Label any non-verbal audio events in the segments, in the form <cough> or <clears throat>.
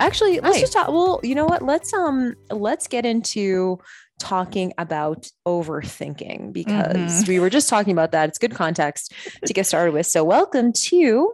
Actually, let's Hi. just talk. Well, you know what? Let's um let's get into talking about overthinking because Mhm. we were just talking about that. It's good context to get started with. So, welcome to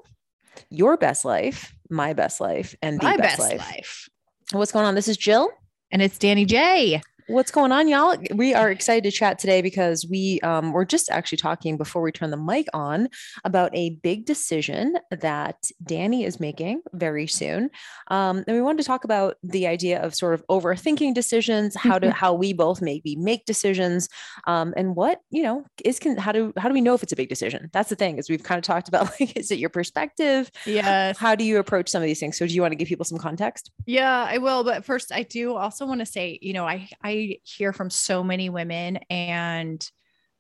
your best life, my best life, and the my best, best life. life. What's going on? This is Jill. And it's Danny J. What's going on, y'all? We are excited to chat today because we um, were just actually talking before we turn the mic on about a big decision that Danny is making very soon, um, and we wanted to talk about the idea of sort of overthinking decisions, how to how we both maybe make decisions, um, and what you know is can how do how do we know if it's a big decision? That's the thing is we've kind of talked about <laughs> like is it your perspective? Yes. How do you approach some of these things? So do you want to give people some context? Yeah, I will. But first, I do also want to say, you know, I I hear from so many women and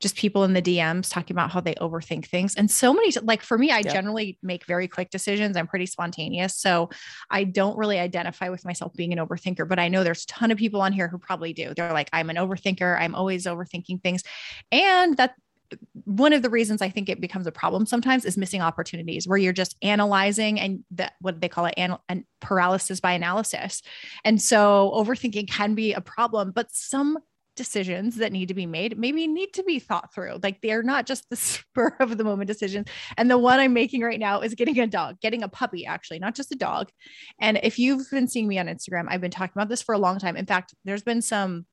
just people in the DMs talking about how they overthink things. And so many, like for me, I Yeah. generally make very quick decisions. I'm pretty spontaneous. So I don't really identify with myself being an overthinker, but I know there's a ton of people on here who probably do. They're like, I'm an overthinker. I'm always overthinking things. And that one of the reasons I think it becomes a problem sometimes is missing opportunities where you're just analyzing and that what they call it and paralysis by analysis. And so overthinking can be a problem, but some decisions that need to be made maybe need to be thought through. Like they're not just the <laughs> spur of the moment decisions. And the one I'm making right now is getting a dog, getting a puppy, actually, not just a dog. And if you've been seeing me on Instagram, I've been talking about this for a long time. In fact, there's been some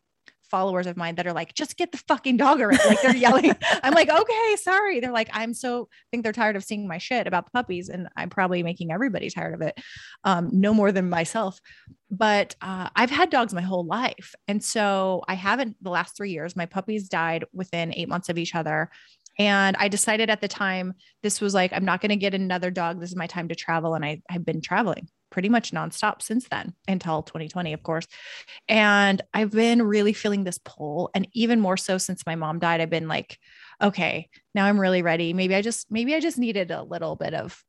followers of mine that are like, just get the fucking dog already. Like they're yelling. <laughs> I'm like, okay, sorry. They're like, I'm so I think they're tired of seeing my shit about the puppies. And I'm probably making everybody tired of it. Um, no more than myself. But uh, I've had dogs my whole life. And so I haven't the last three years. My puppies died within eight months of each other. And I decided at the time, this was like, I'm not going to get another dog. This is my time to travel. And I, I've been traveling pretty much nonstop since then until 2020, of course. And I've been really feeling this pull. And even more so since my mom died, I've been like, okay, now I'm really ready. Maybe I just, maybe I just needed a little bit of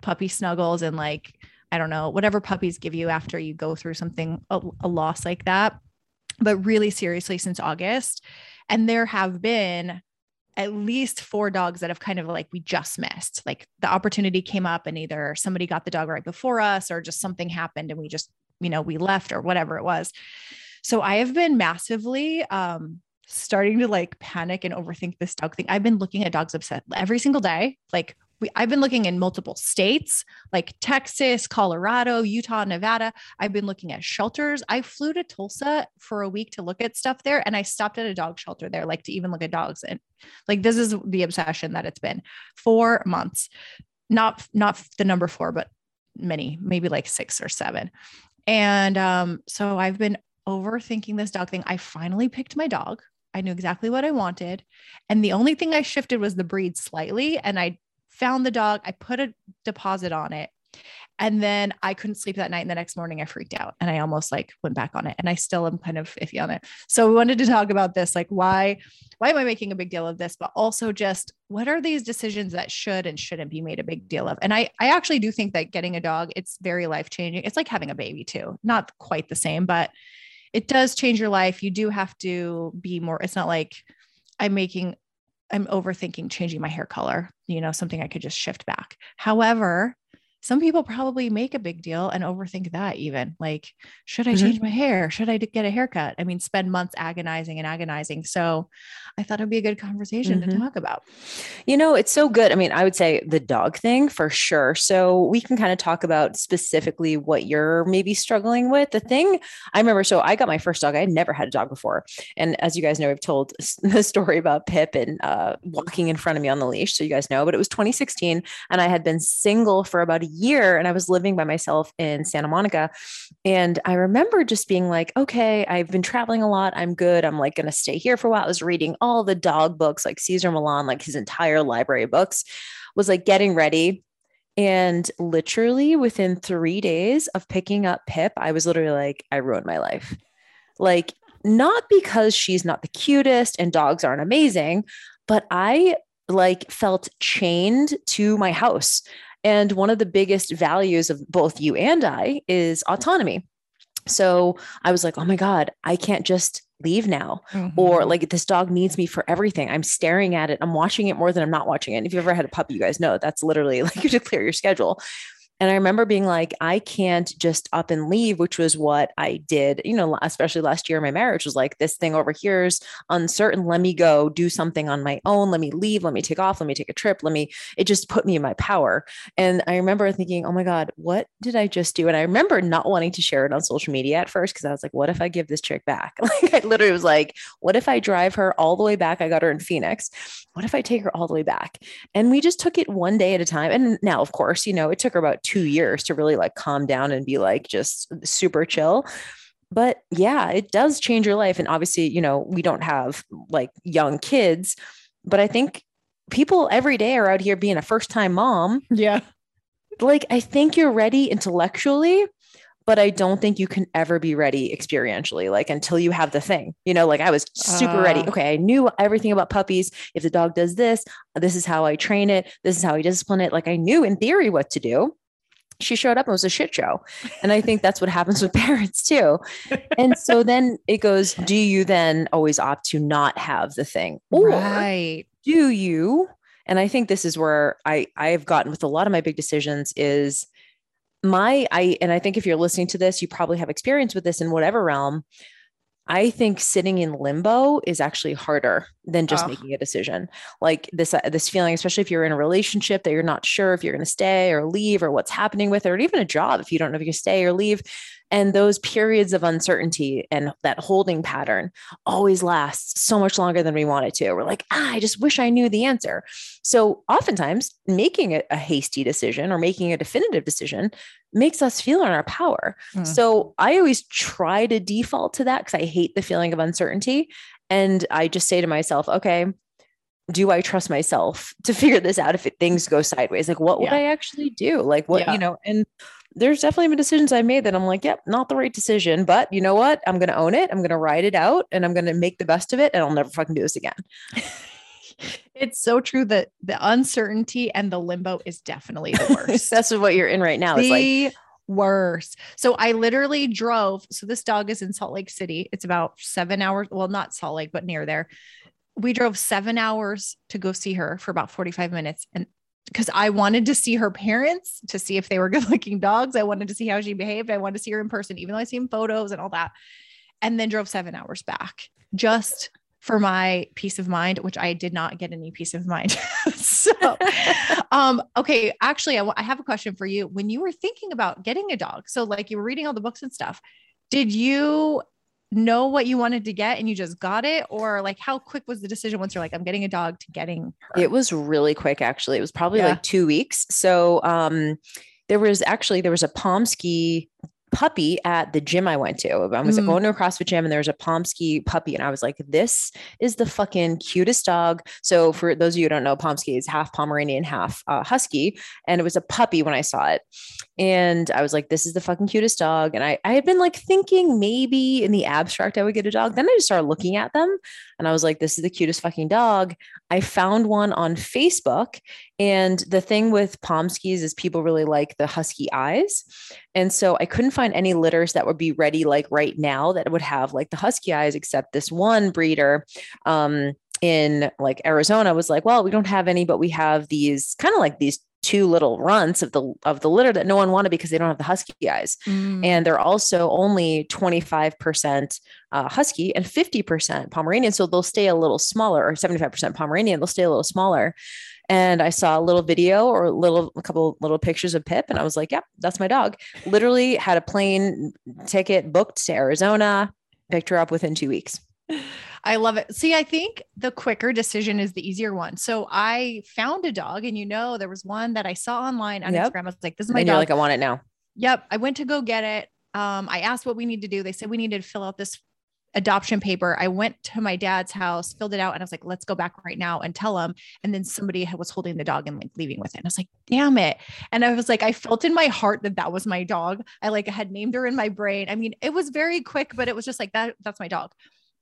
puppy snuggles and like, I don't know, whatever puppies give you after you go through something, a, a loss like that. But really seriously, since August. And there have been at least four dogs that have kind of like we just missed. Like the opportunity came up and either somebody got the dog right before us or just something happened and we just, you know, we left or whatever it was. So I have been massively um starting to like panic and overthink this dog thing. I've been looking at dogs upset every single day. Like we, I've been looking in multiple states like Texas, Colorado, Utah, Nevada. I've been looking at shelters. I flew to Tulsa for a week to look at stuff there and I stopped at a dog shelter there, like to even look at dogs. And like this is the obsession that it's been four months. Not not the number four, but many, maybe like six or seven. And um, so I've been overthinking this dog thing. I finally picked my dog. I knew exactly what I wanted. And the only thing I shifted was the breed slightly. And I found the dog, I put a deposit on it. And then I couldn't sleep that night. And the next morning I freaked out and I almost like went back on it. And I still am kind of iffy on it. So we wanted to talk about this, like why, why am I making a big deal of this? But also just what are these decisions that should and shouldn't be made a big deal of? And I, I actually do think that getting a dog, it's very life changing. It's like having a baby too, not quite the same, but it does change your life. You do have to be more, it's not like I'm making, I'm overthinking changing my hair color, you know, something I could just shift back. However, some people probably make a big deal and overthink that even like should i Mhm. change my hair should i get a haircut i mean spend months agonizing and agonizing so i thought it'd be a good conversation to Mhm. talk about You know, it's so good. I mean, I would say the dog thing for sure. So we can kind of talk about specifically what you're maybe struggling with. The thing I remember, so I got my first dog. I had never had a dog before. And as you guys know, we've told <laughs> the story about Pip and uh, walking in front of me on the leash. So you guys know, but it was 2016 and I had been single for about a year and I was living by myself in Santa Monica. And I remember just being like, okay, I've been traveling a lot. I'm good. I'm like going to stay here for a while. I was reading all the dog books, like Cesar Millan, like his entire library of books, was like getting ready And literally within three days of picking up Pip, I was literally like, I ruined my life. Like, not because she's not the cutest and dogs aren't amazing, but I like felt chained to my house. And one of the biggest values of both you and I is autonomy. So I was like, oh my God, I can't just leave now. Mm-hmm. Or like this dog needs me for everything. I'm staring at it. I'm watching it more than I'm not watching it. And if you've ever had a puppy, you guys know that's literally <laughs> like you clear your schedule. And I remember being like, I can't just up and leave, which was what I did, you know, especially last year, my marriage was like, this thing over here is uncertain. Let me go do something on my own. Let me leave. Let me take off. Let me take a trip. Let me, it just put me in my power. And I remember thinking, oh my God, what did I just do? And I remember not wanting to share it on social media at first because I was like, what if I give this chick back? <laughs> Like, I literally was like, what if I drive her all the way back? I got her in Phoenix. What if I take her all the way back? And we just took it one day at a time. And now, of course, you know, it took her about two years to really like calm down and be like just super chill but yeah it does change your life and obviously you know we don't have like young kids but i think people every day are out here being a first time mom yeah like i think you're ready intellectually but I don't think you can ever be ready experientially, like until you have the thing. You know, like I was super uh, ready. Okay, I knew everything about puppies. If the dog does this, this is how I train it. This is how I discipline it. Like I knew in theory what to do she showed up and it was a shit show. And I think that's what happens with <laughs> parents too. And so then it goes, do you then always opt to not have the thing? Or right. do you? And I think this is where I I've gotten with a lot of my big decisions is my I and I think if you're listening to this, you probably have experience with this in whatever realm. I think sitting in limbo is actually harder than just oh. making a decision. Like this, uh, this feeling, especially if you're in a relationship that you're not sure if you're going to stay or leave or what's happening with it, or even a job if you don't know if you stay or leave. And those periods of uncertainty and that holding pattern always lasts so much longer than we want it to. We're like, ah, I just wish I knew the answer. So oftentimes making a, a hasty decision or making a definitive decision makes us feel in our power. Mm. So I always try to default to that because I hate the feeling of uncertainty. And I just say to myself, okay, do I trust myself to figure this out if it, things go sideways? Like, what would yeah. I actually do? Like, what, yeah. you know, and there's definitely been decisions I made that I'm like, yep, not the right decision, but you know what? I'm going to own it. I'm going to ride it out and I'm going to make the best of it and I'll never fucking do this again. <laughs> <laughs> it's so true that the uncertainty and the limbo is definitely the worst. <laughs> That's what you're in right now. It's like worst. So I literally drove. So this dog is in Salt Lake City. It's about seven hours. Well, not Salt Lake, but near there. We drove seven hours to go see her for about 45 minutes. And because I wanted to see her parents to see if they were <laughs> good looking dogs. I wanted to see how she behaved. I wanted to see her in person, even though I seen photos and all that. And then drove seven hours back just for my peace of mind, which I did not get any peace of mind. <laughs> so, <laughs> um, okay, actually, I, w- I have a question for you. When you were thinking about getting a dog, so like you were reading all the books and stuff, did you know what you wanted to get and you just got it or like how quick was the decision once you're like i'm getting a dog to getting her? it was really quick actually it was probably yeah. like two weeks so um there was actually there was a Pomsky puppy at the gym I went to. I was mm. going to a CrossFit gym and there was a Pomsky puppy. And I was like, this is the fucking cutest dog. So for those of you who don't know, Pomsky is half Pomeranian, half uh, Husky. And it was a puppy when I saw it. And I was like, this is the fucking cutest dog. And I, I had been like thinking maybe in the abstract I would get a dog. Then I just started looking at them and I was like, this is the cutest fucking dog. I found one on Facebook. And the thing with Pomskys is people really like the husky eyes. And so I couldn't find any litters that would be ready like right now that would have like the husky eyes, except this one breeder. Um, in like Arizona was like, well, we don't have any, but we have these kind of like these two little runts of the of the litter that no one wanted because they don't have the husky eyes. Mm. and they're also only 25% uh, husky and 50% pomeranian. So they'll stay a little smaller or 75% pomeranian they'll stay a little smaller. And i saw a little video or a little a couple little pictures of pip and i was like yep that's my dog. Literally had a plane ticket booked to arizona picked her up within two weeks <laughs> I love it. See, I think the quicker decision is the easier one. So I found a dog, and you know, there was one that I saw online on yep. Instagram. I was like, "This is my and dog." Like, "I want it now." Yep. I went to go get it. Um, I asked what we need to do. They said we needed to fill out this adoption paper. I went to my dad's house, filled it out, and I was like, let's go back right now and tell him. And then somebody was holding the dog and like leaving with it. And I was like, damn it. And I was like, I felt in my heart that that was my dog. I like had named her in my brain. I mean, it was very quick, but it was just like that, that's my dog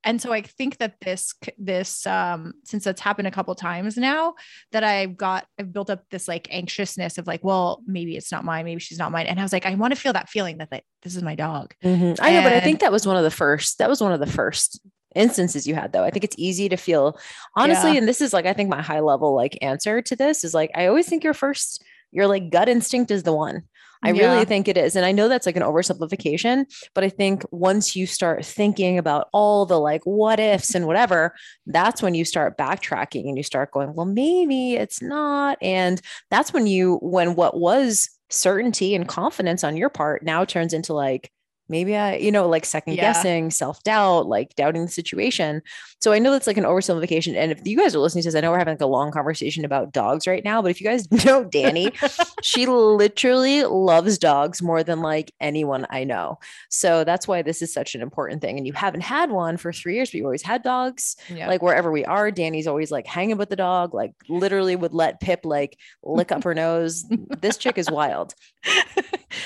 and so i think that this this um since it's happened a couple times now that i've got i've built up this like anxiousness of like well maybe it's not mine maybe she's not mine and i was like i want to feel that feeling that like this is my dog mm-hmm. i know but i think that was one of the first that was one of the first instances you had though i think it's easy to feel honestly yeah. and this is like i think my high level like answer to this is like i always think your first your like gut instinct is the one I yeah. really think it is. And I know that's like an oversimplification, but I think once you start thinking about all the like what ifs and whatever, that's when you start backtracking and you start going, well, maybe it's not. And that's when you, when what was certainty and confidence on your part now turns into like, maybe I, you know, like second yeah. guessing, self doubt, like doubting the situation. So I know that's like an oversimplification. And if you guys are listening to this, I know we're having like a long conversation about dogs right now, but if you guys <laughs> know Danny, <laughs> she literally loves dogs more than like anyone I know. So that's why this is such an important thing. And you haven't had one for three years, but you always had dogs. Yeah. Like wherever we are, Danny's always like hanging with the dog, like literally would let Pip like lick up <laughs> her nose. This chick is wild.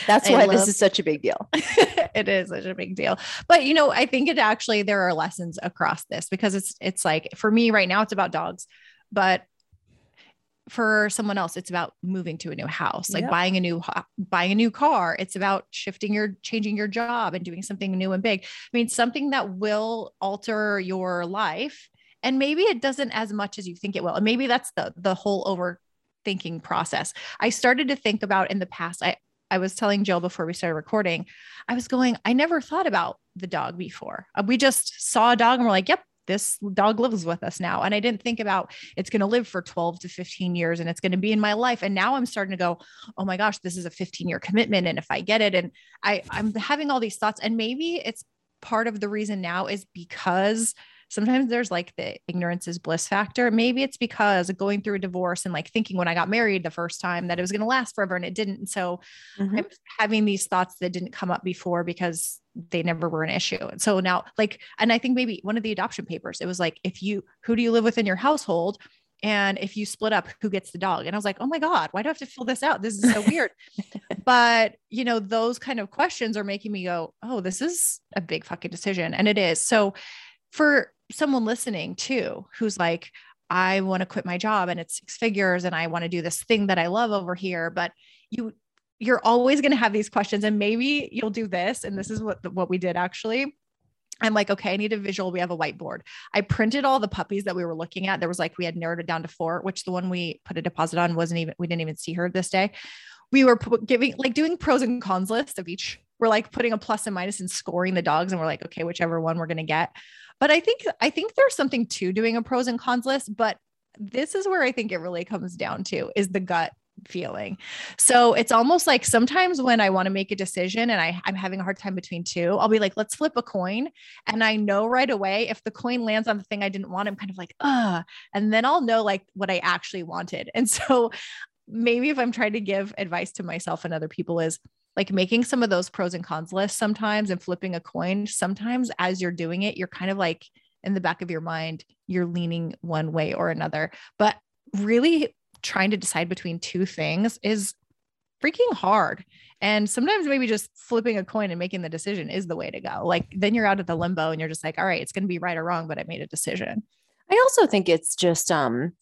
That's why love- this is such a big deal. It is such a big deal. But you know, I think it actually there are lessons across this because it's it's like for me right now it's about dogs, but for someone else it's about moving to a new house like yep. buying a new buying a new car it's about shifting your changing your job and doing something new and big i mean something that will alter your life and maybe it doesn't as much as you think it will and maybe that's the the whole overthinking process i started to think about in the past i I was telling Jill before we started recording, I was going, I never thought about the dog before. Uh, we just saw a dog and we're like, yep, this dog lives with us now. And I didn't think about it's going to live for 12 to 15 years and it's going to be in my life. And now I'm starting to go, oh my gosh, this is a 15 year commitment. And if I get it, and I, I'm having all these thoughts, and maybe it's part of the reason now is because sometimes there's like the ignorance is bliss factor. Maybe it's because going through a divorce and like thinking when I got married the first time that it was going to last forever and it didn't. And so mm-hmm. I'm having these thoughts that didn't come up before because they never were an issue. And so now, like, and I think maybe one of the adoption papers, it was like, if you, who do you live with in your household? And if you split up, who gets the dog? And I was like, oh my God, why do I have to fill this out? This is so weird. <laughs> but, you know, those kind of questions are making me go, oh, this is a big fucking decision. And it is. So for someone listening too who's like i want to quit my job and it's six figures and i want to do this thing that i love over here but you you're always going to have these questions and maybe you'll do this and this is what what we did actually I'm like, okay, I need a visual. We have a whiteboard. I printed all the puppies that we were looking at. There was like, we had narrowed it down to four, which the one we put a deposit on wasn't even, we didn't even see her this day. We were giving, like, doing pros and cons lists of each. We're like putting a plus and minus and scoring the dogs. And we're like, okay, whichever one we're going to get. But I think I think there's something to doing a pros and cons list, but this is where I think it really comes down to is the gut feeling. So it's almost like sometimes when I want to make a decision and I, I'm having a hard time between two, I'll be like, let's flip a coin. And I know right away if the coin lands on the thing I didn't want, I'm kind of like, ah, and then I'll know like what I actually wanted. And so <laughs> maybe if I'm trying to give advice to myself and other people is like making some of those pros and cons lists sometimes and flipping a coin. Sometimes as you're doing it, you're kind of like in the back of your mind, you're leaning one way or another. But really trying to decide between two things is freaking hard. And sometimes maybe just flipping a coin and making the decision is the way to go. Like then you're out of the limbo and you're just like, all right, it's going to be right or wrong, but I made a decision. I also think it's just um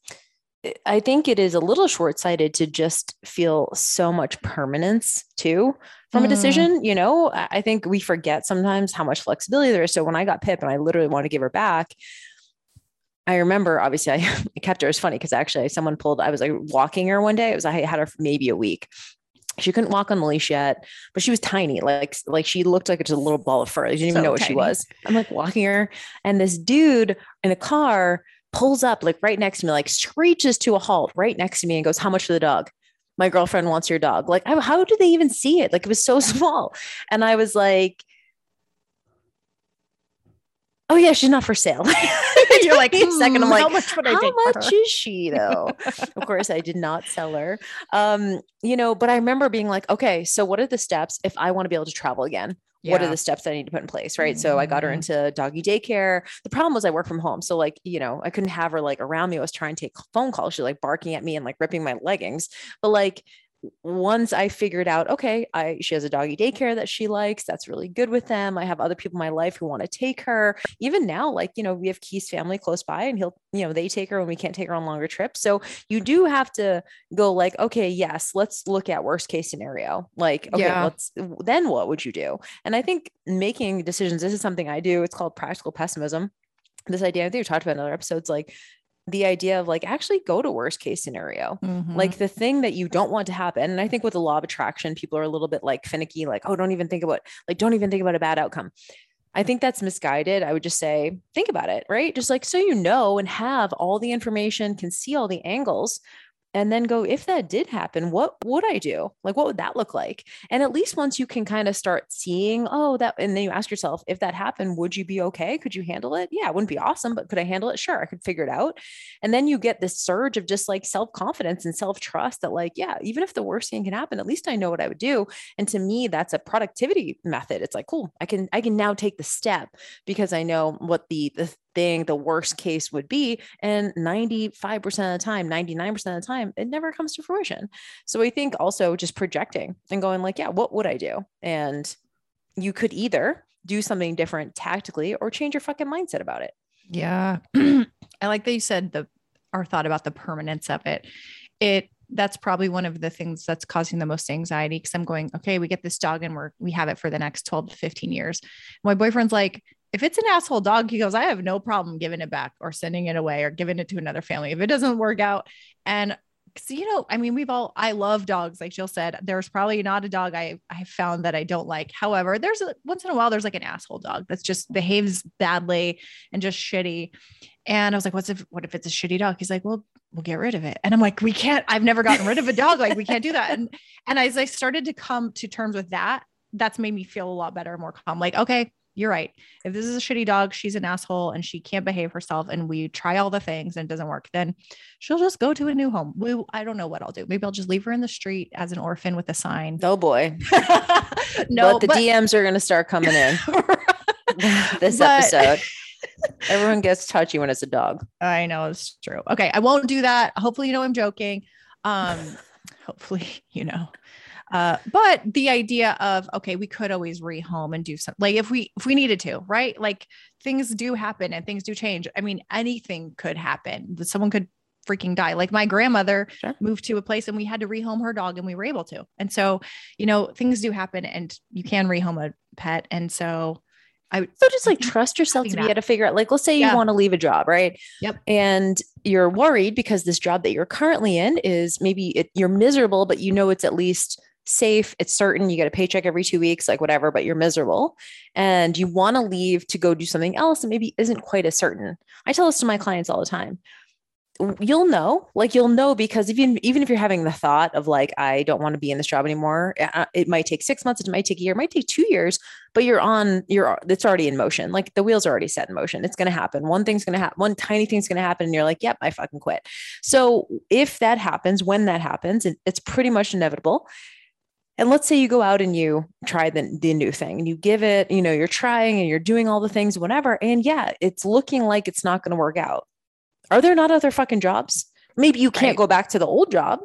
I think it is a little short sighted to just feel so much permanence too from mm. a decision. You know, I think we forget sometimes how much flexibility there is. So when I got Pip and I literally want to give her back, I remember obviously <laughs> I, I kept her. It's funny because actually someone pulled, I was like walking her one day. It was, I had her for maybe a week. She couldn't walk on the leash yet, but she was tiny. Like, like she looked like just a little ball of fur. I didn't even so know what tiny. she was. I'm like walking her and this dude in a car pulls up like right next to me, like screeches to a halt right next to me and goes, How much for the dog? My girlfriend wants your dog. Like, how do they even see it? Like, it was so small. And I was like, Oh yeah, she's not for sale. <laughs> <laughs> You're like, hmm, second. I'm like, how much would I How much is she <laughs> though? of course, I did not sell her. Um, you know, but I remember being like, okay, so what are the steps if I want to be able to travel again? What are the steps that I need to put in place? Right. So I got her Mhm. into doggy daycare. The problem was I work from home. So like, you know, I couldn't have her like around me. I was trying to take phone calls. She's like barking at me and like ripping my leggings. But like once I figured out, okay, I she has a doggy daycare that she likes. That's really good with them. I have other people in my life who want to take her. Even now, like, you know, we have Keith's family close by and he'll, you know, they take her when we can't take her on longer trips. So you do have to go like, okay, yes, let's look at worst case scenario. Like, okay, Yeah. let's then what would you do? And I think making decisions, this is something I do. It's called practical pessimism. This idea I think we talked about in other episodes, like the idea of like actually go to worst case scenario. Mhm. like the thing that you don't want to happen and i think with the law of attraction people are a little bit like finicky like oh don't even think about like don't even think about a bad outcome. I think that's misguided. I would just say think about it right? Just like so you know and have all the information can see all the angles and then go if that did happen what would i do? Like what would that look like? And at least once you can kind of start seeing oh that and then you ask yourself if that happened would you be okay? Could you handle it? Yeah it wouldn't be awesome but could i handle it? Sure i could figure it out. And then you get this surge of just like self-confidence and self-trust that like yeah even if the worst thing can happen at least i know what i would do. And to me that's a productivity method. It's like cool i can i can now take the step because i know what the the thing the worst case would be and 95% of the time 99% of the time it never comes to fruition so i think also just projecting and going like yeah what would i do and you could either do something different tactically or change your fucking mindset about it Yeah. <clears throat> I like that you said the our thought about the permanence of it. It that's probably one of the things that's causing the most anxiety because I'm going, okay, we get this dog and we're we have it for the next 12 to 15 years. My boyfriend's like, if it's an asshole dog, he goes, I have no problem giving it back or sending it away or giving it to another family if it doesn't work out. And because you know, I mean, we've all I love dogs, like Jill said. There's probably not a dog I I found that I don't like. However, there's a once in a while there's like an asshole dog that's just behaves badly and just shitty. And I was like, what's if what if it's a shitty dog? He's like, well, we'll get rid of it. And I'm like, we can't, I've never gotten rid of a dog. Like, we can't do that. And and as I started to come to terms with that, that's made me feel a lot better, more calm. Like, okay, you're right. If this is a shitty dog, she's an asshole and she can't behave herself, and we try all the things and it doesn't work, then she'll just go to a new home. We, I don't know what I'll do. Maybe I'll just leave her in the street as an orphan with a sign. oh boy <laughs> no, but the dms are going to start coming in <laughs> <laughs> this But- episode everyone gets touchy when it's a dog I know it's true. Okay, I won't do that. Hopefully, you know I'm joking. Um, hopefully, you know. Uh, but the idea of okay, we could always rehome and do something like if we if we needed to, right? Like things do happen and things do change. I mean, anything could happen. Someone could freaking die. Like my grandmother Sure. moved to a place and we had to rehome her dog and we were able to. And so, you know, things do happen and you can rehome a pet. And so I So just like trust yourself to be able to figure out, like, let's say you Yeah. want to leave a job, right? Yep. And you're worried because this job that you're currently in is maybe it, you're miserable, but you know it's at least safe, it's certain, you get a paycheck every two weeks, like whatever, but you're miserable. And you want to leave to go do something else that maybe isn't quite as certain. I tell this to my clients all the time. You'll know, like you'll know because even even if you're having the thought of like I don't want to be in this job anymore, uh, it might take six months, it might take a year, it might take two years, but you're on you're it's already in motion like the wheels are already set in motion it's going to happen one thing's going to happen one tiny thing's going to happen and you're like yep i fucking quit so if that happens when that happens it, it's pretty much inevitable and let's say you go out and you try the, the new thing and you give it you know you're trying and you're doing all the things whatever. And yeah it's looking like it's not going to work out. Are there not other fucking jobs? Maybe you can't Right. go back to the old job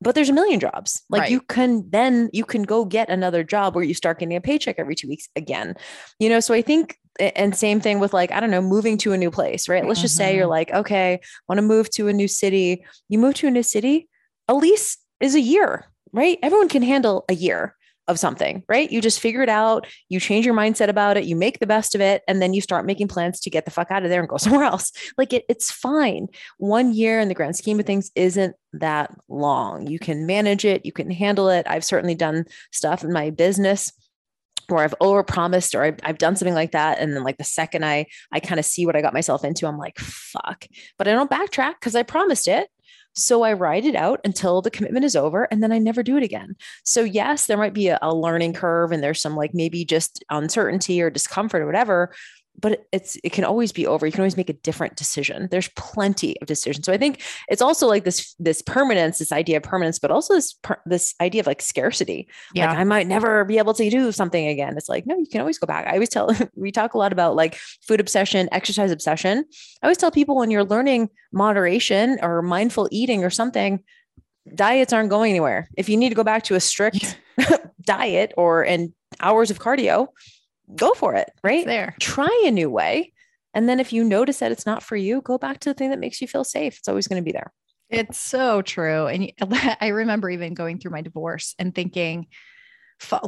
but there's a million jobs. Like Right. you can then you can go get another job where you start getting a paycheck every two weeks again. You know so i think and same thing with like i don't know moving to a new place right? Let's just say you're Mhm. like okay want to move to a new city. You move to a new city a lease is a year right? Everyone can handle a year of something right? You just figure it out you change your mindset about it you make the best of it and then you start making plans to get the fuck out of there and go <laughs> somewhere else. Like it, it's fine. One year in the grand scheme of things isn't that long. You can manage it you can handle it. I've certainly done stuff in my business where I've overpromised or I've, I've done something like that. And then like the second I, I kind of see what I got myself into, I'm like, fuck, but I don't backtrack because I promised it. So I ride it out until the commitment is over and then I never do it again. So yes, there might be a, a learning curve and there's some like maybe just uncertainty or discomfort or whatever. But it's it can always be over. You can always make a different decision. There's plenty of decisions. So i think it's also like this this permanence this idea of permanence but also this this idea of like scarcity. Yeah. Like i might never be able to do something again. It's like no you can always go back. I always tell <laughs> we talk a lot about like food obsession exercise obsession. I always tell people when you're learning moderation or mindful eating or something diets aren't going anywhere. If you need to go back to a strict <laughs> diet or and hours of cardio go for it, right? It's there. Try a new way. And then if you notice that it's not for you, go back to the thing that makes you feel safe. It's always going to be there. It's so true. And <laughs> I remember even going through my divorce and thinking,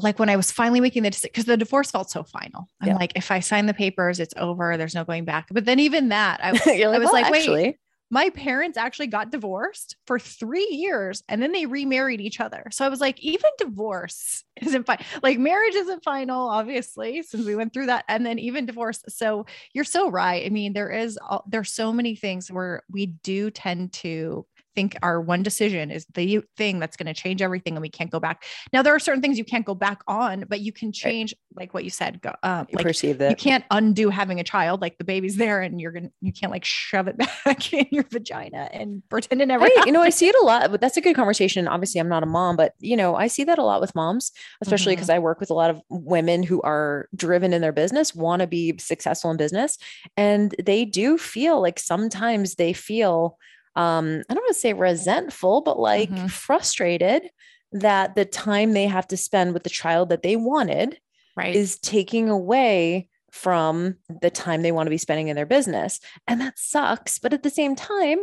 like when I was finally making the decision, because the divorce felt so final. I'm yeah. like, if I sign the papers, it's over. There's no going back. But then even that, I, <laughs> like, I was well, like, actually, wait, my parents actually got divorced for three years and then they remarried each other. So I was like, even divorce <laughs> isn't fine. Like marriage isn't final, obviously, since we went through that. And then even divorce. So you're so right. I mean, there is, there's so many things where we do tend to think our one decision is the thing that's going to change everything and we can't go back. Now there are certain things you can't go back on, but you can change like what you said, go, um, you like perceive that you can't undo having a child. Like the baby's there and you're going to, you can't like shove it <laughs> back in your vagina and pretend it never hey, You know, I see it a lot, but that's a good conversation. Obviously I'm not a mom, but you know, I see that a lot with moms, especially because mm-hmm. I work with a lot of women who are driven in their business, want to be successful in business. And they do feel like sometimes they feel um, I don't want to say resentful, but like mm-hmm. frustrated that the time they have to spend with the child that they wanted right. is taking away from the time they want to be spending in their business. And that sucks. But at the same time,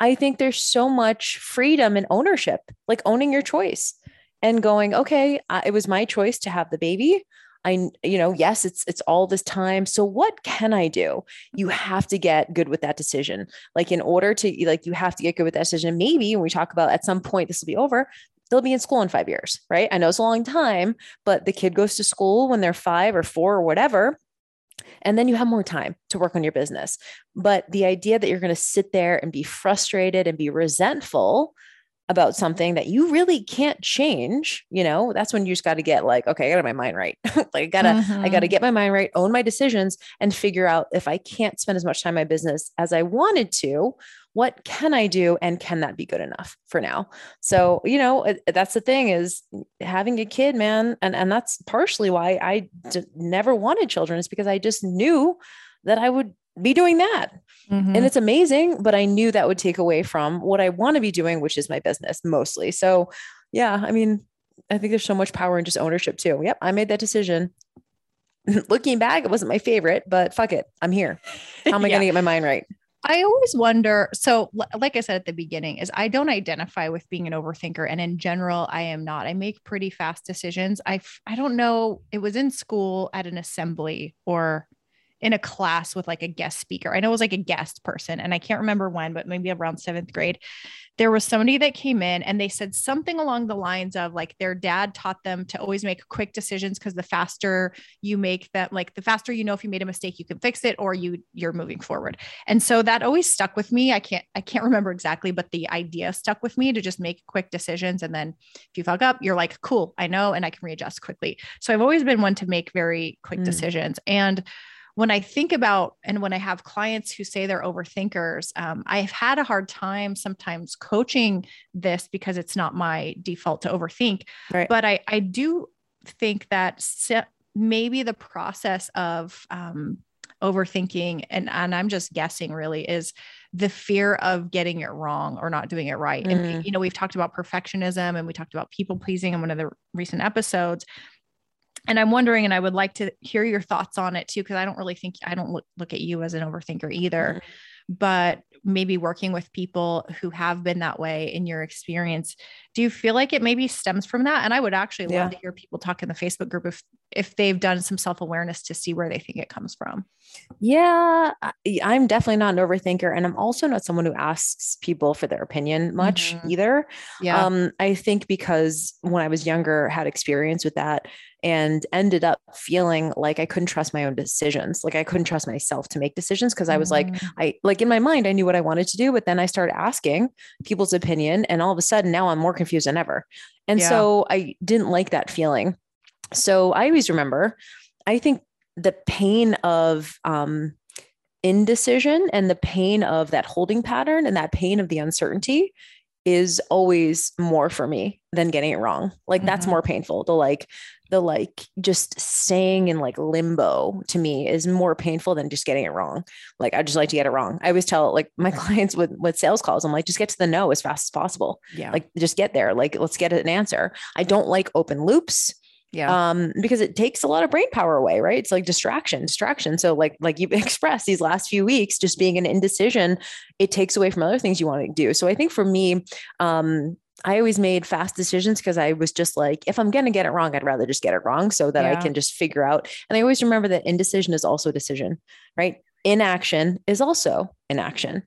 I think there's so much freedom and ownership, like owning your choice and going, okay, it was my choice to have the baby. I, you know, yes, it's it's all this time. So what can I do? You mm-hmm. have to get good with that decision. Like in order to like you have to get good with that decision. Maybe when we talk about at some point this will be over, they'll be in school in five years, right? I know it's a long time, but the kid goes to school when they're five or four or whatever. And then you have more time to work on your business. But the idea that you're going to sit there and be frustrated and be resentful about something that you really can't change, you know, that's when you just got to get like, okay, I got my mind right. <laughs> like I gotta, mm-hmm. I gotta mm-hmm. get my mind right, own my decisions and figure out if I can't spend as much time in my business as I wanted to, what can I do? And can that be good enough for now? So, you know, that's the thing is having a kid, man. And, and that's partially why I d- never wanted children is because I just knew that I would be doing that. Mm-hmm. And it's amazing, but I knew that would take away from what I want to be doing, which is my business mostly. So, yeah, I mean, I think there's so much power in just ownership too. Yep, I made that decision. <laughs> Looking back, it wasn't my favorite, but fuck it. I'm here. How am I <laughs> yeah. going to get my mind right? I always wonder. So, like I said at the beginning, is I don't identify with being an overthinker, and in general, I am not. I make pretty fast decisions. I I don't know. It was in school at an assembly or in a class with like a guest speaker. I know it was like a guest person, and I can't remember when, but maybe around seventh grade. There was somebody that came in and they said something along the lines of like their dad taught them to always make quick decisions because the faster you make that, like the faster you know if you made a mistake, you can fix it or you you're moving forward. And so that always stuck with me. I can't I can't remember exactly, but the idea stuck with me to just make quick decisions. And then if you fuck up, you're like, cool, I know, and I can readjust quickly. So I've always been one to make very quick mm. decisions. And when I think about and when I have clients who say they're overthinkers, um, I've had a hard time sometimes coaching this because it's not my default to overthink. Right. But I, I do think that maybe the process of um, overthinking, and, and I'm just guessing really, is the fear of getting it wrong or not doing it right. Mm. And, you know, we've talked about perfectionism and we talked about people pleasing in one of the recent episodes and I'm wondering, and I would like to hear your thoughts on it too, because I don't really think I don't look, look at you as an overthinker either. Mm-hmm but maybe working with people who have been that way in your experience do you feel like it maybe stems from that and i would actually yeah. love to hear people talk in the facebook group if if they've done some self-awareness to see where they think it comes from yeah i'm definitely not an overthinker and i'm also not someone who asks people for their opinion much mm-hmm. either yeah um i think because when i was younger had experience with that and ended up feeling like I couldn't trust my own decisions. Like I couldn't trust myself to make decisions because I was mm-hmm. like, I like in my mind, I knew what I wanted to do, but then I started asking people's opinion. And all of a sudden now I'm more confused than ever. And yeah. so I didn't like that feeling. So I always remember, I think the pain of um, indecision and the pain of that holding pattern and that pain of the uncertainty is always more for me than getting it wrong. Like that's Mhm. more painful. The like the like just staying in like limbo to me is more painful than just getting it wrong. Like I just like to get it wrong. I always tell like my <laughs> clients with with sales calls, I'm like, just get to the no as fast as possible. Yeah. Like just get there. Like let's get an answer. I don't like open loops yeah. um because it takes a lot of brain power away right it's like distraction distraction so like like you've <laughs> expressed these last few weeks just being an indecision it takes away from other things you want to do so i think for me um I always made fast decisions because I was just like, if I'm going to get it wrong, I'd rather just get it wrong so that I can just figure out. And I always remember that indecision is also a decision, right? Inaction is also inaction.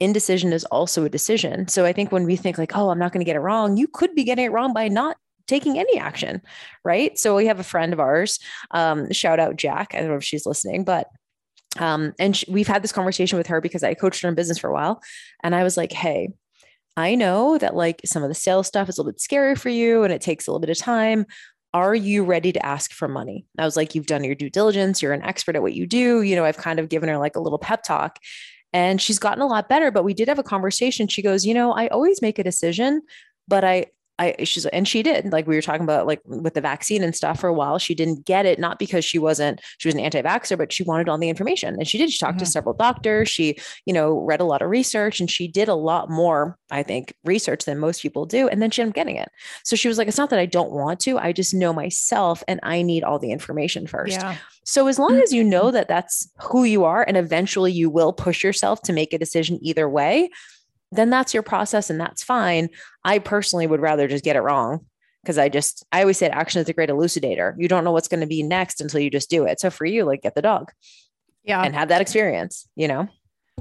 Indecision is also a decision. So I think when we think like, oh, I'm not going to get it wrong, you could be getting it wrong by not taking any action, right? So we have a friend of ours, um, shout out Jack. I don't know if she's listening, but um, and sh- we've had this conversation with her because I coached her in business for a while, and I was like, hey, I know that like some of the sales stuff is a little bit scary for you, and it takes a little bit of time. Are you ready to ask for money? I was like, you've done your due diligence, you're an expert at what you do. You know, I've kind of given her like a little pep talk. And she's gotten a lot better, but we did have a conversation. She goes, You know, I always make a decision, but I I she's and she did like we were talking about like with the vaccine and stuff for a while. She didn't get it not because she wasn't she was an anti-vaxxer, but she wanted all the information and she did. She talked to Mhm. several doctors. She you know read a lot of research and she did a lot more I think research than most people do. And then she ended up getting it. So she was like, it's not that I don't want to. I just know myself and I need all the information first. yeah. So as long as you know that that's who you are and eventually you will push yourself to make a decision either way, then that's your process and that's fine. I personally would rather just get it wrong because I just I always said action is a great elucidator. You don't know what's going to be next until you just do it. So for you, like get the dog Yeah. and have that experience, you know?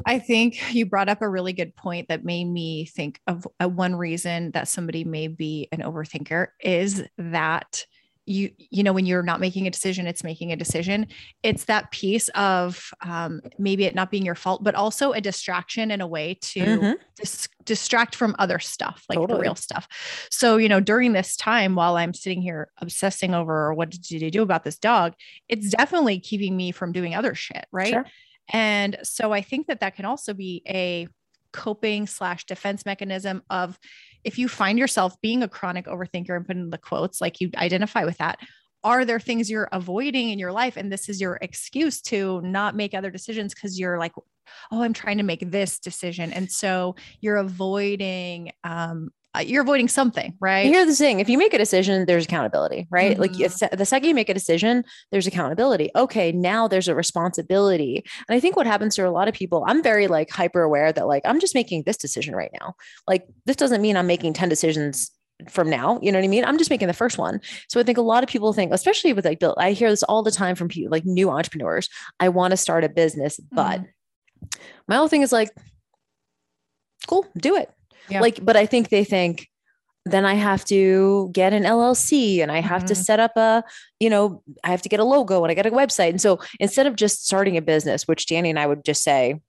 I think you brought up a really good point that made me think of uh, one reason that somebody may be an overthinker is that you you know when you're not making a decision it's making a decision it's that piece of um, maybe it not being your fault but also a distraction in a way to Mhm. dis- distract from other stuff like Totally. the real stuff so you know during this time while i'm sitting here obsessing over what did you do about this dog it's definitely keeping me from doing other shit right Sure. and so I think that that can also be a coping slash defense mechanism of if you find yourself being a chronic overthinker and put in the quotes, like you identify with that. Are there things you're avoiding in your life? And this is your excuse to not make other decisions because you're like, oh, I'm trying to make this decision. And so you're avoiding, um, you're avoiding something, right? Here's the thing: if you make a decision, there's accountability, right? Like Mhm. it's, the second you make a decision, there's accountability. Okay, now there's a responsibility, and I think what happens to a lot of people, I'm very like hyper aware that like I'm just making this decision right now. Like this doesn't mean I'm making ten decisions from now. You know what I mean? I'm just making the first one. So I think a lot of people think, especially with like Bill, I hear this all the time from people like new entrepreneurs. I want to start a business, but my whole thing is like, cool, do it. Yeah. Like, but I think they think then I have to get an LLC and I have to Mhm. set up a, you know, I have to get a logo and I get a website. And so instead of just starting a business, which Danny and I would just say,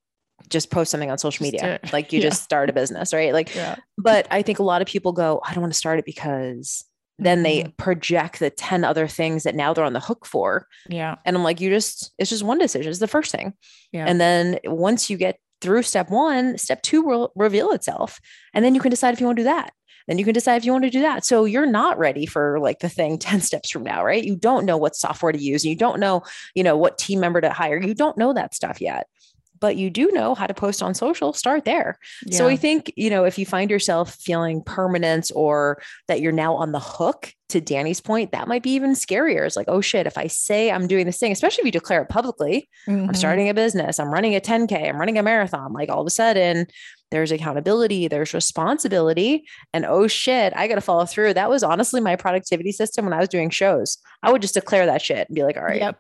just post something on social Just media, like <laughs> you Yeah. just start a business, right? Like, Yeah. but I think a lot of people go, I don't want to start it because then they Mhm. project the 10 other things that now they're on the hook for. Yeah. And I'm like, you just, it's just one decision. It's the first thing. Yeah. And then once you get through step one, step two will reveal itself. And then you can decide if you want to do that. Then you can decide if you want to do that. So you're not ready for like the thing <laughs> 10 steps from now, right? You don't know what software to use. You don't know, you know, what team member to hire. You don't know that stuff yet. But you do know how to post on social, start there. So I think, you know, if you find yourself feeling permanence or that you're now on the hook, to Danny's point, that might be even scarier. It's like, oh shit, if I say I'm doing this thing, especially if you declare it publicly, I'm Mhm. starting a business, I'm running a 10K, I'm running a marathon, like all of a sudden there's accountability, there's responsibility, and oh shit, I got to follow through. That was honestly my productivity system when I was doing shows. I would just declare that shit and be like, all right. Yep.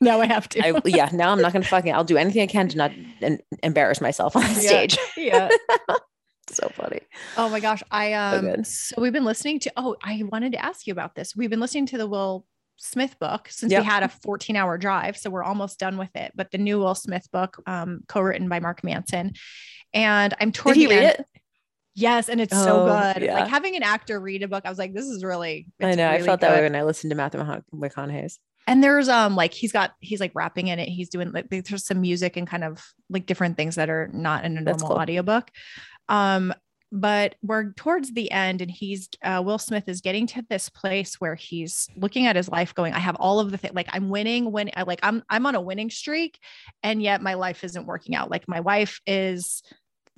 <laughs> Now I have to. I, yeah, now I'm not going to fucking, I'll do anything I can to not en- embarrass myself on the Yeah. stage. yeah. <laughs> so funny. Oh my gosh. I um good. so we've been listening to oh, I wanted to ask you about this. We've been listening to the Will Smith book since Yep. we had a 14 hour drive. So we're almost done with it. But the new Will Smith book, um, co-written by Mark Manson. And I'm Did toward he the read end- it? Yes, and it's so Oh, good. yeah. Like having an actor read a book, I was like, this is really I know. I really felt that way when I listened to Matthew McCona- McConaughey's. And there's um like he's got he's like rapping in it. He's doing like there's some music and kind of like different things that are not in a normal cool. audiobook. Um but we're towards the end and he's uh, will smith is getting to this place where he's looking at his life going i have all of the things like i'm winning when i like i'm i'm on a winning streak and yet my life isn't working out. Like my wife is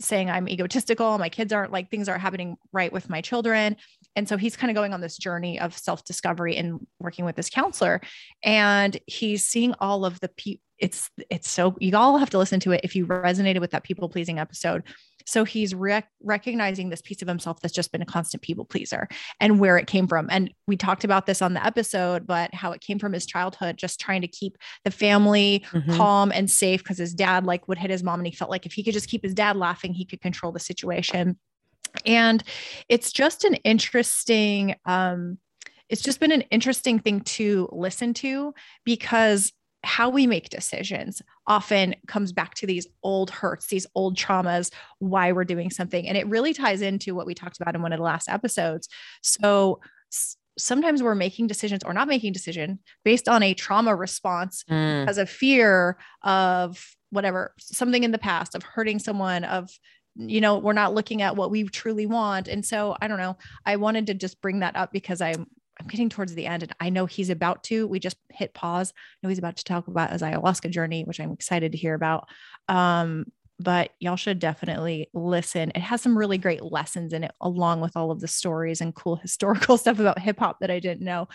saying i'm egotistical. My kids aren't like things aren't happening right with my children and so he's kind of going on this journey of self discovery and working with this counselor and he's seeing all of the people it's it's so you all have to listen to it if you resonated with that people pleasing episode so he's rec- recognizing this piece of himself that's just been a constant people pleaser and where it came from. And we talked about this on the episode, but how it came from his childhood, just trying to keep the family mm-hmm. calm and safe because his dad like would hit his mom and he felt like if he could just keep his dad laughing, he could control the situation. And it's just an interesting, um, it's just been an interesting thing to listen to because how we make decisions often comes back to these old hurts, these old traumas, why we're doing something. And it really ties into what we talked about in one of the last episodes. So sometimes we're making decisions or not making decision based on a trauma response mm. as a fear of whatever, something in the past of hurting someone, of you know we're not looking at what we truly want and so i don't know i wanted to just bring that up because i'm I'm getting towards the end and I know he's about to. We just hit pause. I know he's about to talk about his ayahuasca journey, which I'm excited to hear about. Um, but y'all should definitely listen. It has some really great lessons in it, along with all of the stories and cool <laughs> historical stuff about hip hop that I didn't know.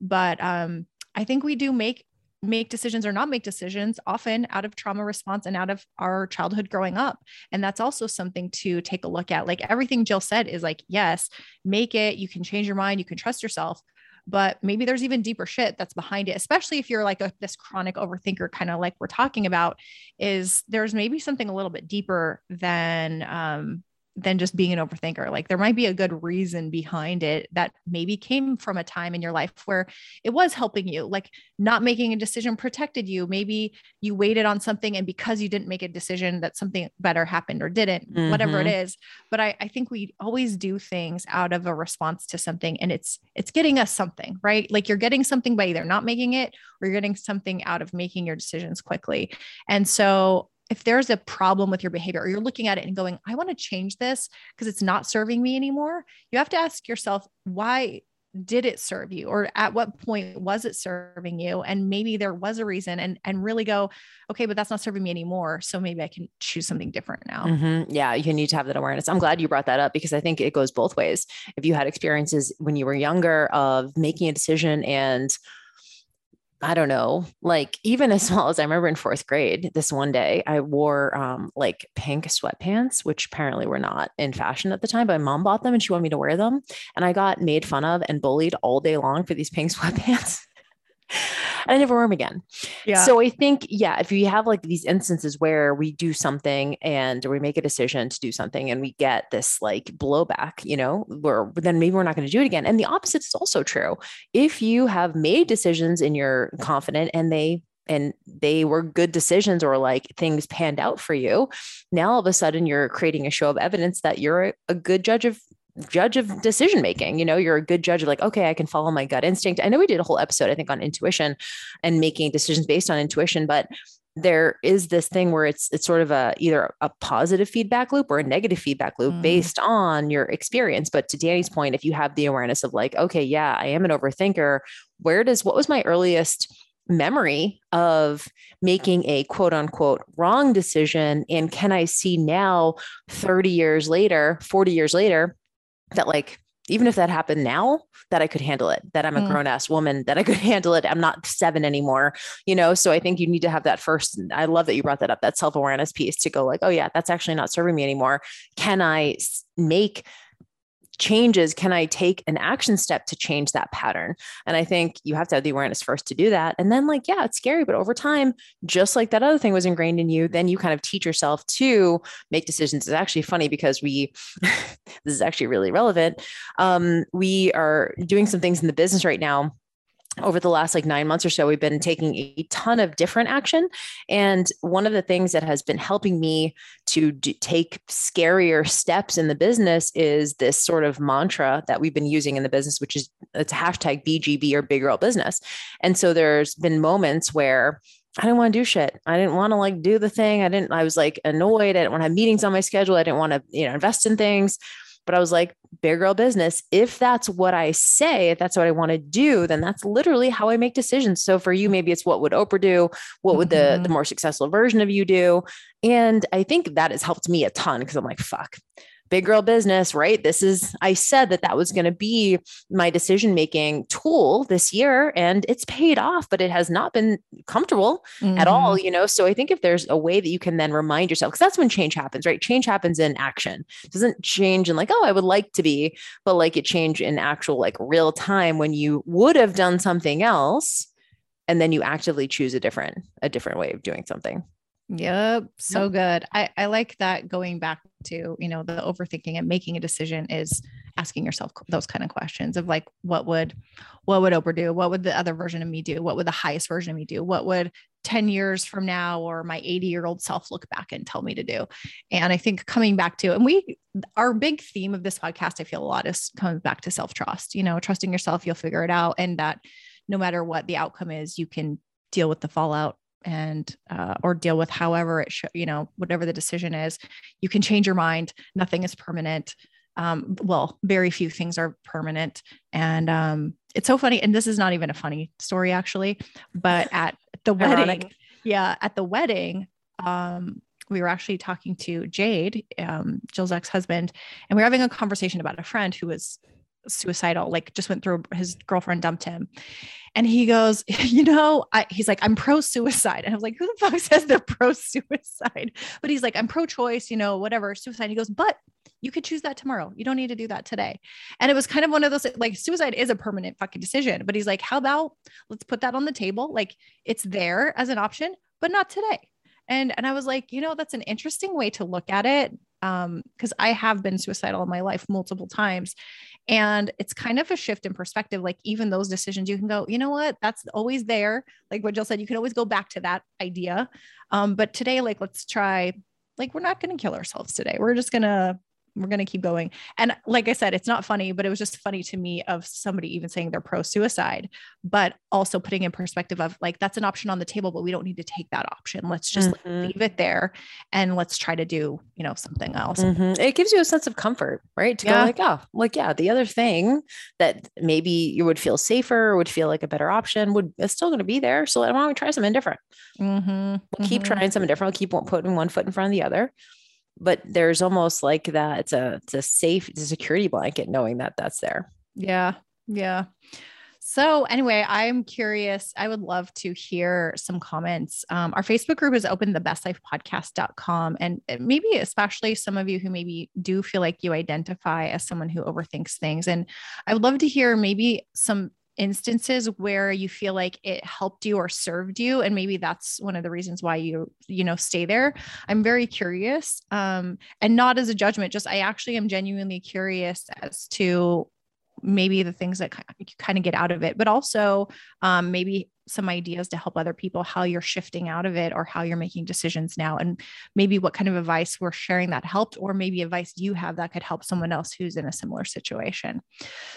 But um, I think we do make make decisions or not make decisions often out of trauma response and out of our childhood growing up. And that's also something to take a look at. Like everything jill said is like yes make it. You can change your mind. You can trust yourself. But maybe there's even deeper shit that's behind it especially if you're like a, this chronic overthinker kind of like we're talking about is there's maybe something a little bit deeper than um than just being an overthinker. Like there might be a good reason behind it that maybe came from a time in your life where it was helping you, like not making a decision protected you. Maybe you waited on something and because you didn't make a decision that something better happened or didn't, mm-hmm. whatever it mm-hmm. But I, I think we always do things out of a response to something and it's it's getting us something, right? Like you're getting something by either not making it or you're getting something out of making your decisions quickly. And so if there's a problem with your behavior or you're looking at it and going, I want to change this because it's not serving me anymore, you have to ask yourself, why did it serve you? Or at what point was it serving you? And maybe there was a reason and and really go okay but that's not serving me anymore so maybe i can choose something different now. Mm-hmm. yeah you need to have that awareness. I'm glad you brought that up because i think it goes both ways. If you had experiences when you were younger of making a decision and I don't know, like even as <laughs> small as I remember in fourth grade, this one day I wore um, like pink sweatpants, which apparently were not in fashion at the time, but my mom bought them and she wanted me to wear them. And I got made fun of and bullied all day long for these pink <laughs> sweatpants. I never wear them again. Yeah. So I think, yeah, if you have like these instances where we do something and we make a decision to do something and we get this like blowback, you know, where then maybe we're not going to do it again. And the opposite is also true. If you have made decisions and you're confident and they and they were good decisions or like things panned out for you now all of a sudden you're creating a show of evidence that you're a, a good judge of judge of decision making. You know, you're a good judge of like, okay, I can follow my gut instinct. I know we did a whole episode, I think, on intuition and making decisions based on intuition, but there is this thing where it's it's sort of a either a positive feedback loop or a negative feedback loop mm. based on your experience but to danny's point if you have the awareness of like okay yeah i am an overthinker where does what was my earliest memory of making a quote unquote wrong decision and can i see now 30 years later 40 years later that like even if that happened now that i could handle it that i'm a mm. grown ass woman that i could <laughs> handle it i'm not seven anymore you know so i think you need to have that first i love that you brought that up that self-awareness piece to go like oh yeah that's actually not serving me anymore can i make changes can I take an action step to change that pattern? And I think you have to have the awareness first to do that. And then, like, yeah, it's scary, but over time, just like that other thing was ingrained in you, then you kind of teach yourself to make decisions. It's actually funny because we, <laughs> this is actually really relevant. Um, we are doing some things in the business right now over the last like nine months or so, we've been taking a ton of different action. And one of the things that has been helping me to take scarier steps in the business is this sort of mantra that we've been using in the business, which is it's hashtag BGB or big girl business. And so there's been moments where I didn't want to do shit. I didn't want to like do the thing. I didn't, I was like annoyed. I didn't want to have meetings on my schedule. I didn't want to, you know, invest in things. But I was like, big girl business. If that's what I say, if that's what I want to do, then that's literally how I make decisions. So for you, maybe it's what would Oprah do? What would mm-hmm. the, the more successful version of you do? And I think that has helped me a ton because I'm like, fuck, big girl business, right? This is, I said that that was going to be my decision making tool this year and it's paid off, but it has not been comfortable mm-hmm. at all, you know? So I think if there's a way that you can then remind yourself, because that's when change happens, right? Change happens in action. It doesn't change in like, oh, I would like to be, but like it change in actual, like real time when you would have done something else and then you actively choose a different, a different way of doing something. Yep. So yep. good. I, I like that going back to, you know, the overthinking and making a decision is asking yourself those kind of questions of like, what would, what would Oprah do? What would the other version of me do? What would the highest version of me do? What would 10 years from now or my 80 year old self look back and tell me to do? And I think coming back to, and we, our big theme of this podcast, I feel a lot is comes back to self trust, you know, trusting yourself, you'll figure it out. And that no matter what the outcome is, you can deal with the fallout and uh, or deal with however it should you know whatever the decision is you can change your mind. Nothing is permanent. Um, well very few things are permanent. And um, it's so funny and this is not even a funny story actually but <laughs> at the wedding yeah at the wedding um, we were actually talking to jade um, jill's ex-husband and we were having a conversation about a friend who was suicidal like just went through his girlfriend dumped him and he goes, <laughs> you know, I, he's like, I'm pro suicide. And I was like, who the fuck <laughs> says they're pro suicide? But he's like, I'm pro choice, you know, whatever, suicide. He goes, but you could choose that tomorrow. You don't need to do that today. And it was kind of one of those like suicide is a permanent fucking decision. But he's like, how about let's put that on the table? Like it's there as an option, but not today. And and I was like, you know, that's an interesting way to look at it. Um, because I have been suicidal in my life multiple times. And it's kind of a shift in perspective. Like even those decisions, you can go, you know what, that's always there. Like what Jill said, you can always go back to that idea. Um, but today, like let's try, like we're not going to kill ourselves today. We're just gonna we're going to keep going. And like I said, it's not funny, but it was just funny to me of somebody even saying they're pro suicide, but also putting in perspective of like, that's an option on the table, but we don't need to take that option. Let's just mm-hmm. leave it there and let's try to do, you know, something else. Mm-hmm. It gives you a sense of comfort, right? To yeah. go like, oh, like, yeah, the other thing that maybe you would feel safer, would feel like a better option would, it's still going to be there. So why don't we try something different? Mm-hmm. We'll keep mm-hmm. trying something different. We'll keep putting one foot in front of the other but there's almost like that it's a it's a safe it's a security blanket knowing that that's there. Yeah yeah. So anyway i'm curious i would love to hear some comments. Um, our facebook group is open the bestlifepodcast.com and maybe especially some of you who maybe do feel like you identify as someone who overthinks things and i would love to hear maybe some instances where you feel like it helped you or served you and maybe that's one of the reasons why you you know stay there. I'm very curious um and not as a judgment just i actually am genuinely curious as to maybe the things that you kind of get out of it but also um maybe some ideas to help other people how you're shifting out of it or how you're making decisions now and maybe what kind of advice we're sharing that helped or maybe advice you have that could help someone else who's in a similar situation.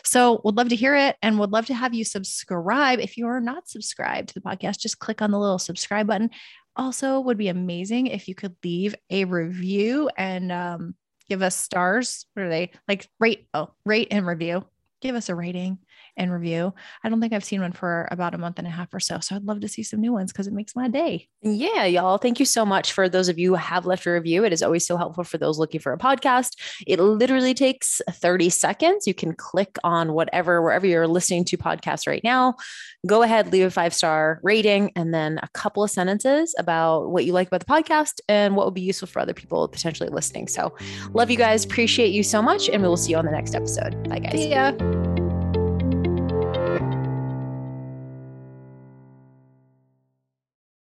So would love to hear it and would love to have you subscribe. If you are not subscribed to the podcast just click on the little subscribe button. Also would be amazing if you could leave a review and um, give us stars what are they? Like rate oh rate and review give us a rating and review. I don't think I've seen one for about a month and a half or so. So I'd love to see some new ones because it makes my day. Yeah, y'all. Thank you so much for those of you who have left a review. It is always so helpful for those looking for a podcast. It literally takes 30 seconds. You can click on whatever, wherever you're listening to podcasts right now. Go ahead, leave a five star rating, and then a couple of sentences about what you like about the podcast and what would be useful for other people potentially listening. So, love you guys. Appreciate you so much. And we will see you on the next episode. Bye, guys. See ya.